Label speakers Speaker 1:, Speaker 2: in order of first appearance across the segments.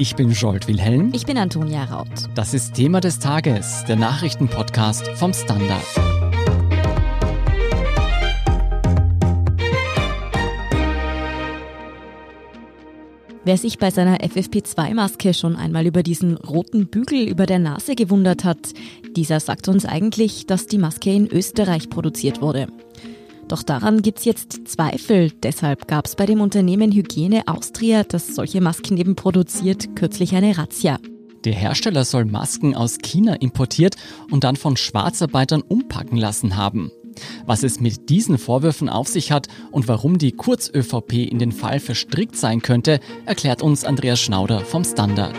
Speaker 1: Ich bin Jolt Wilhelm.
Speaker 2: Ich bin Antonia Raut.
Speaker 1: Das ist Thema des Tages, der Nachrichtenpodcast vom Standard.
Speaker 2: Wer sich bei seiner FFP2-Maske schon einmal über diesen roten Bügel über der Nase gewundert hat, dieser sagt uns eigentlich, dass die Maske in Österreich produziert wurde. Doch daran gibt's jetzt Zweifel. Deshalb gab's bei dem Unternehmen Hygiene Austria, das solche Masken eben produziert, kürzlich eine Razzia.
Speaker 1: Der Hersteller soll Masken aus China importiert und dann von Schwarzarbeitern umpacken lassen haben. Was es mit diesen Vorwürfen auf sich hat und warum die Kurz-ÖVP in den Fall verstrickt sein könnte, erklärt uns Andreas Schnauder vom Standard.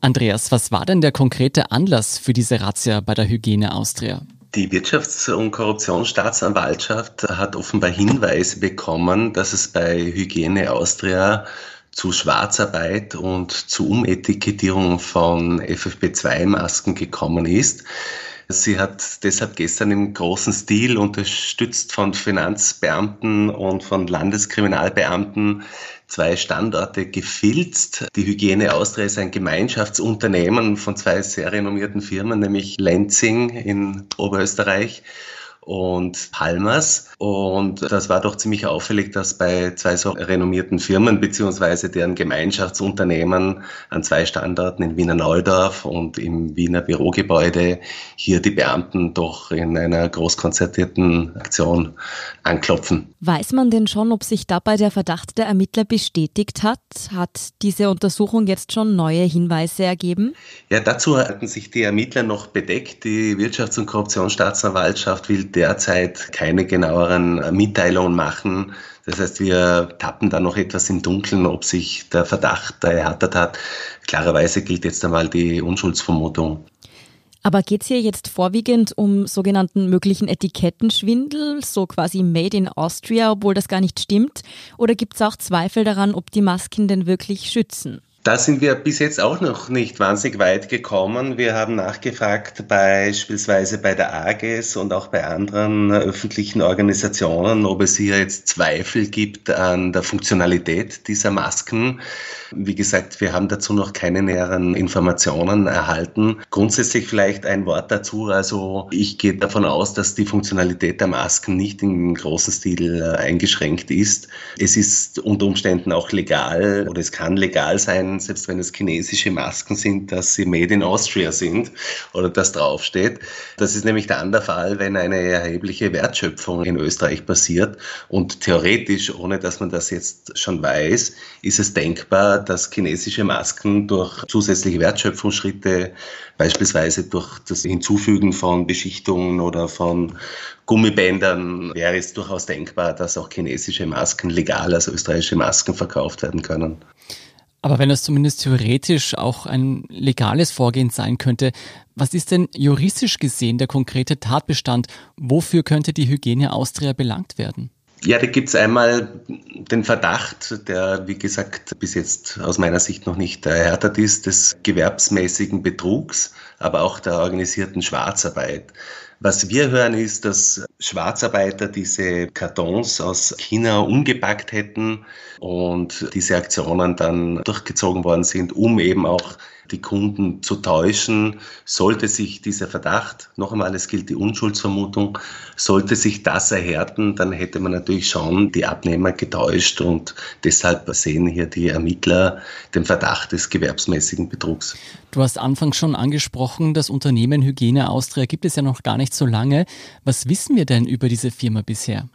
Speaker 1: Andreas, was war denn der konkrete Anlass für diese Razzia bei der Hygiene Austria?
Speaker 3: Die Wirtschafts- und Korruptionsstaatsanwaltschaft hat offenbar Hinweise bekommen, dass es bei Hygiene Austria zu Schwarzarbeit und zu Umetikettierung von FFP2-Masken gekommen ist. Sie hat deshalb gestern im großen Stil unterstützt von Finanzbeamten und von Landeskriminalbeamten zwei Standorte gefilzt. Die Hygiene Austria ist ein Gemeinschaftsunternehmen von zwei sehr renommierten Firmen, nämlich Lenzing in Oberösterreich und Palmas. Und das war doch ziemlich auffällig, dass bei zwei so renommierten Firmen beziehungsweise deren Gemeinschaftsunternehmen an zwei Standorten in Wiener Neudorf und im Wiener Bürogebäude hier die Beamten doch in einer großkonzertierten Aktion anklopfen.
Speaker 2: Weiß man denn schon, ob sich dabei der Verdacht der Ermittler bestätigt hat? Hat diese Untersuchung jetzt schon neue Hinweise ergeben?
Speaker 3: Ja, dazu hatten sich die Ermittler noch bedeckt. Die Wirtschafts- und Korruptionsstaatsanwaltschaft will derzeit keine genaueren Mitteilungen machen. Das heißt, wir tappen da noch etwas im Dunkeln, ob sich der Verdacht erhärtet hat. Klarerweise gilt jetzt einmal die Unschuldsvermutung.
Speaker 2: Aber geht es hier jetzt vorwiegend um sogenannten möglichen Etikettenschwindel, so quasi Made in Austria, obwohl das gar nicht stimmt? Oder gibt es auch Zweifel daran, ob die Masken denn wirklich schützen?
Speaker 3: Da sind wir bis jetzt auch noch nicht wahnsinnig weit gekommen. Wir haben nachgefragt beispielsweise bei der AGES und auch bei anderen öffentlichen Organisationen, ob es hier jetzt Zweifel gibt an der Funktionalität dieser Masken. Wie gesagt, wir haben dazu noch keine näheren Informationen erhalten. Grundsätzlich vielleicht ein Wort dazu. Also ich gehe davon aus, dass die Funktionalität der Masken nicht im großen Stil äh, eingeschränkt ist. Es ist unter Umständen auch legal oder es kann legal sein, selbst wenn es chinesische Masken sind, dass sie made in Austria sind oder das draufsteht. Das ist nämlich dann der Fall, wenn eine erhebliche Wertschöpfung in Österreich passiert. Und theoretisch, ohne dass man das jetzt schon weiß, ist es denkbar, dass chinesische Masken durch zusätzliche Wertschöpfungsschritte, beispielsweise durch das Hinzufügen von Beschichtungen oder von Gummibändern, wäre es durchaus denkbar, dass auch chinesische Masken legal als österreichische Masken verkauft werden können.
Speaker 1: Aber wenn es zumindest theoretisch auch ein legales Vorgehen sein könnte, was ist denn juristisch gesehen der konkrete Tatbestand? Wofür könnte die Hygiene Austria belangt werden?
Speaker 3: Ja, da gibt es einmal den Verdacht, der, wie gesagt, bis jetzt aus meiner Sicht noch nicht erhärtet ist, des gewerbsmäßigen Betrugs, aber auch der organisierten Schwarzarbeit. Was wir hören ist, dass Schwarzarbeiter diese Kartons aus China umgepackt hätten und diese Aktionen dann durchgezogen worden sind, um eben auch die Kunden zu täuschen. Sollte sich dieser Verdacht, noch einmal, es gilt die Unschuldsvermutung, sollte sich das erhärten, dann hätte man natürlich schon die Abnehmer getäuscht und deshalb sehen hier die Ermittler den Verdacht des gewerbsmäßigen Betrugs.
Speaker 1: Du hast anfangs schon angesprochen, das Unternehmen Hygiene Austria gibt es ja noch gar nicht so lange. Was wissen wir denn über diese Firma bisher?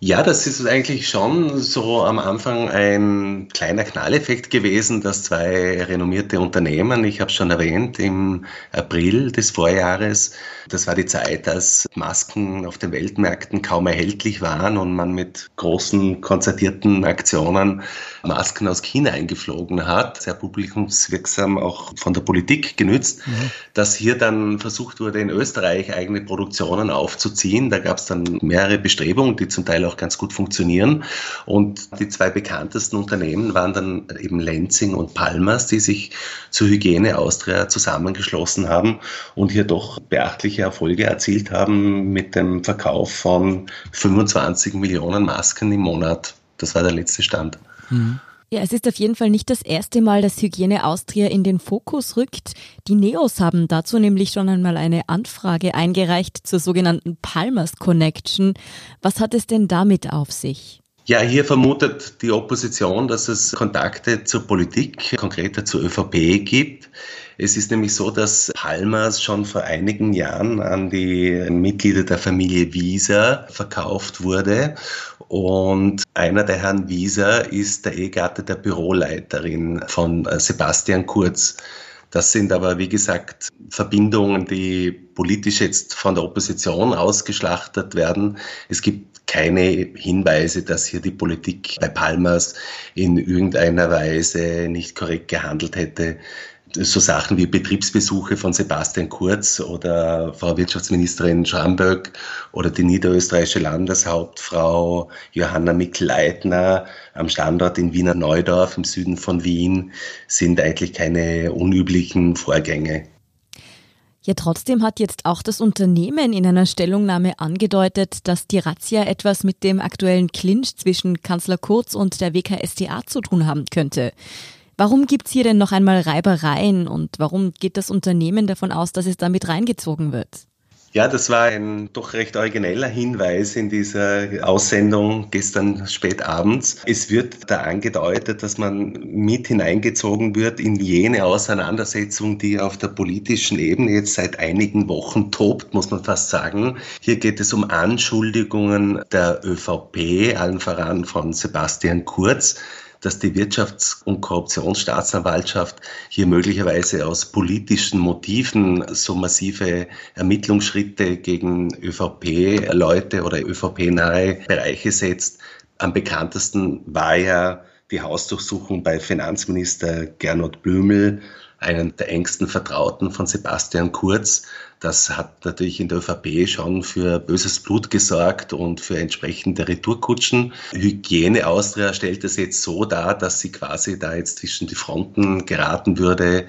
Speaker 3: Ja, das ist eigentlich schon so am Anfang ein kleiner Knalleffekt gewesen, dass zwei renommierte Unternehmen, ich habe schon erwähnt, im April des Vorjahres, das war die Zeit, als Masken auf den Weltmärkten kaum erhältlich waren und man mit großen konzertierten Aktionen Masken aus China eingeflogen hat, sehr publikumswirksam auch von der Politik genützt, mhm. dass hier dann versucht wurde, in Österreich eigene Produktionen aufzuziehen. Da gab es dann mehrere Bestrebungen, die zum Teil auch ganz gut funktionieren. Und die zwei bekanntesten Unternehmen waren dann eben Lenzing und Palmas, die sich zur Hygiene Austria zusammengeschlossen haben und hier doch beachtliche Erfolge erzielt haben mit dem Verkauf von 25 Millionen Masken im Monat. Das war der letzte Stand.
Speaker 2: Mhm. Ja, es ist auf jeden Fall nicht das erste Mal, dass Hygiene Austria in den Fokus rückt. Die Neos haben dazu nämlich schon einmal eine Anfrage eingereicht zur sogenannten Palmers Connection. Was hat es denn damit auf sich?
Speaker 3: Ja, hier vermutet die Opposition, dass es Kontakte zur Politik, konkreter zur ÖVP gibt. Es ist nämlich so, dass Palmas schon vor einigen Jahren an die Mitglieder der Familie Wieser verkauft wurde. Und einer der Herrn Wieser ist der Ehegatte der Büroleiterin von äh, Sebastian Kurz. Das sind aber, wie gesagt, Verbindungen, die politisch jetzt von der Opposition ausgeschlachtet werden. Es gibt keine Hinweise, dass hier die Politik bei Palmas in irgendeiner Weise nicht korrekt gehandelt hätte so Sachen wie Betriebsbesuche von Sebastian Kurz oder Frau Wirtschaftsministerin Schramböck oder die niederösterreichische Landeshauptfrau Johanna Mikl-Leitner am Standort in Wiener Neudorf im Süden von Wien sind eigentlich keine unüblichen Vorgänge.
Speaker 2: Ja, trotzdem hat jetzt auch das Unternehmen in einer Stellungnahme angedeutet, dass die Razzia etwas mit dem aktuellen Clinch zwischen Kanzler Kurz und der WKSDA zu tun haben könnte. Warum gibt's hier denn noch einmal Reibereien und warum geht das Unternehmen davon aus, dass es damit reingezogen wird?
Speaker 3: Ja, das war ein doch recht origineller Hinweis in dieser Aussendung gestern spät abends. Es wird da angedeutet, dass man mit hineingezogen wird in jene Auseinandersetzung, die auf der politischen Ebene jetzt seit einigen Wochen tobt, muss man fast sagen. Hier geht es um Anschuldigungen der ÖVP, allen voran von Sebastian Kurz, dass die Wirtschafts- und Korruptionsstaatsanwaltschaft hier möglicherweise aus politischen Motiven so massive Ermittlungsschritte gegen ÖVP-Leute oder ÖVP-nahe Bereiche setzt. Am bekanntesten war ja die Hausdurchsuchung bei Finanzminister Gernot Blümel einen der engsten Vertrauten von Sebastian Kurz. Das hat natürlich in der ÖVP schon für böses Blut gesorgt und für entsprechende Retourkutschen. Hygiene Austria stellt es jetzt so dar, dass sie quasi da jetzt zwischen die Fronten geraten würde.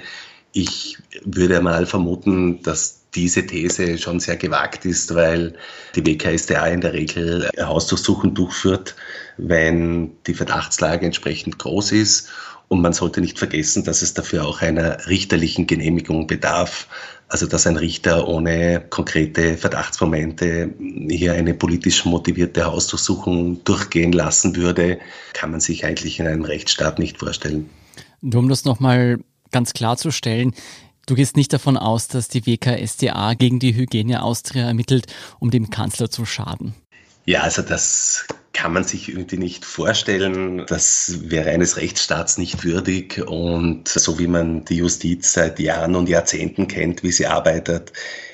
Speaker 3: Ich würde mal vermuten, dass diese These schon sehr gewagt ist, weil die WKSDA in der Regel Hausdurchsuchungen durchführt, wenn die Verdachtslage entsprechend groß ist und man sollte nicht vergessen, dass es dafür auch einer richterlichen Genehmigung bedarf. Also dass ein Richter ohne konkrete Verdachtsmomente hier eine politisch motivierte Hausdurchsuchung durchgehen lassen würde, kann man sich eigentlich in einem Rechtsstaat nicht vorstellen.
Speaker 1: Nur um das nochmal ganz klarzustellen, Du gehst nicht davon aus, dass die WKSDA gegen die Hygiene Austria ermittelt, um dem Kanzler zu schaden.
Speaker 3: Ja, also das kann man sich irgendwie nicht vorstellen. Das wäre eines Rechtsstaats nicht würdig. Und so wie man die Justiz seit Jahren und Jahrzehnten kennt, wie sie arbeitet,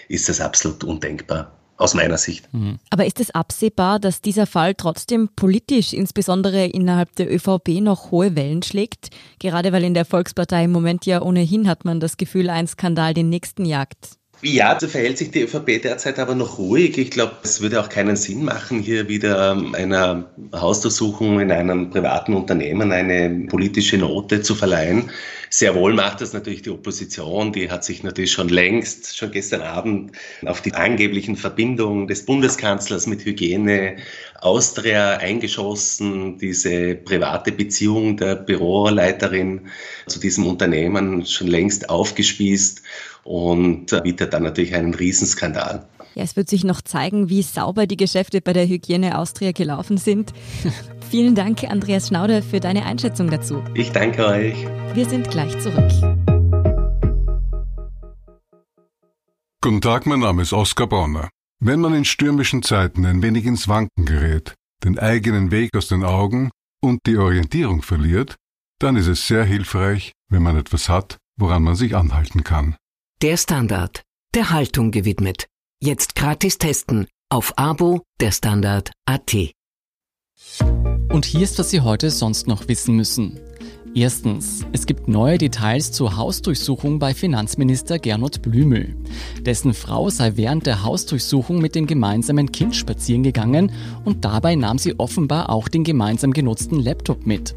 Speaker 3: ist das absolut undenkbar. Aus meiner Sicht.
Speaker 2: Mhm. Aber ist es absehbar, dass dieser Fall trotzdem politisch, insbesondere innerhalb der ÖVP, noch hohe Wellen schlägt? Gerade weil in der Volkspartei im Moment ja ohnehin hat man das Gefühl, ein Skandal den nächsten jagt.
Speaker 3: Ja, so verhält sich die ÖVP derzeit aber noch ruhig. Ich glaube, es würde auch keinen Sinn machen, hier wieder einer Hausdurchsuchung in einem privaten Unternehmen eine politische Note zu verleihen. Sehr wohl macht das natürlich die Opposition. Die hat sich natürlich schon längst, schon gestern Abend, auf die angeblichen Verbindungen des Bundeskanzlers mit Hygiene Austria eingeschossen. Diese private Beziehung der Büroleiterin zu diesem Unternehmen schon längst aufgespießt und bietet dann natürlich einen Riesenskandal.
Speaker 2: Ja, es wird sich noch zeigen, wie sauber die Geschäfte bei der Hygiene Austria gelaufen sind. Vielen Dank, Andreas Schnauder, für deine Einschätzung dazu.
Speaker 3: Ich danke euch.
Speaker 2: Wir sind gleich zurück.
Speaker 4: Guten Tag, mein Name ist Oskar Bonner. Wenn man in stürmischen Zeiten ein wenig ins Wanken gerät, den eigenen Weg aus den Augen und die Orientierung verliert, dann ist es sehr hilfreich, wenn man etwas hat, woran man sich anhalten kann.
Speaker 5: Der Standard, der Haltung gewidmet. Jetzt gratis testen auf Abo der Standard AT.
Speaker 1: Und hier ist, was Sie heute sonst noch wissen müssen. Erstens, es gibt neue Details zur Hausdurchsuchung bei Finanzminister Gernot Blümel. Dessen Frau sei während der Hausdurchsuchung mit dem gemeinsamen Kind spazieren gegangen und dabei nahm sie offenbar auch den gemeinsam genutzten Laptop mit.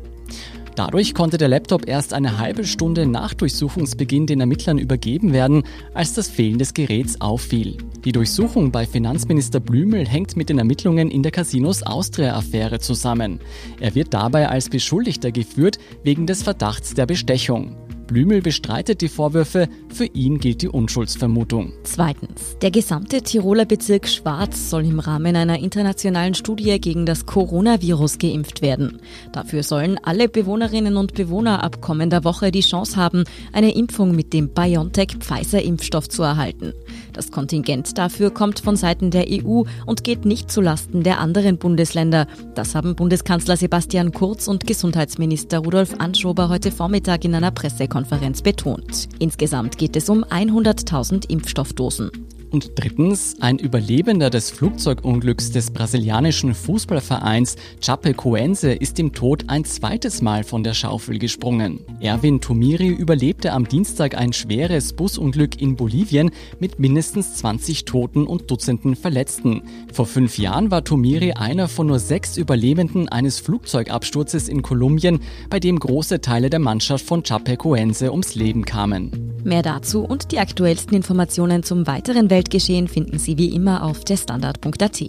Speaker 1: Dadurch konnte der Laptop erst eine halbe Stunde nach Durchsuchungsbeginn den Ermittlern übergeben werden, als das Fehlen des Geräts auffiel. Die Durchsuchung bei Finanzminister Blümel hängt mit den Ermittlungen in der Casinos Austria-Affäre zusammen. Er wird dabei als Beschuldigter geführt wegen des Verdachts der Bestechung. Blümel bestreitet die Vorwürfe, für ihn gilt die Unschuldsvermutung.
Speaker 2: Zweitens. Der gesamte Tiroler Bezirk Schwarz soll im Rahmen einer internationalen Studie gegen das Coronavirus geimpft werden. Dafür sollen alle Bewohnerinnen und Bewohner ab kommender Woche die Chance haben, eine Impfung mit dem BioNTech-Pfizer-Impfstoff zu erhalten. Das Kontingent dafür kommt von Seiten der EU und geht nicht zulasten der anderen Bundesländer. Das haben Bundeskanzler Sebastian Kurz und Gesundheitsminister Rudolf Anschober heute Vormittag in einer Pressekonferenz betont. Insgesamt geht es um 100.000 Impfstoffdosen.
Speaker 1: Und drittens, ein Überlebender des Flugzeugunglücks des brasilianischen Fußballvereins Chapecoense ist im Tod ein zweites Mal von der Schaufel gesprungen. Erwin Tumiri überlebte am Dienstag ein schweres Busunglück in Bolivien mit mindestens 20 Toten und Dutzenden Verletzten. Vor fünf Jahren war Tumiri einer von nur sechs Überlebenden eines Flugzeugabsturzes in Kolumbien, bei dem große Teile der Mannschaft von Chapecoense ums Leben kamen.
Speaker 2: Mehr dazu und die aktuellsten Informationen zum weiteren Weltgeschehen finden Sie wie immer auf derstandard.at.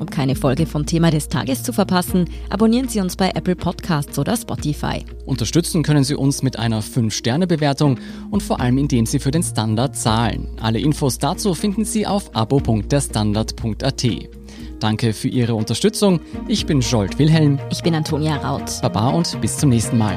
Speaker 2: Um keine Folge von Thema des Tages zu verpassen, abonnieren Sie uns bei Apple Podcasts oder Spotify.
Speaker 1: Unterstützen können Sie uns mit einer 5-Sterne-Bewertung und vor allem indem Sie für den Standard zahlen. Alle Infos dazu finden Sie auf abo.derstandard.at. Danke für Ihre Unterstützung. Ich bin Jolt Wilhelm.
Speaker 2: Ich bin Antonia Raut.
Speaker 1: Baba und bis zum nächsten Mal.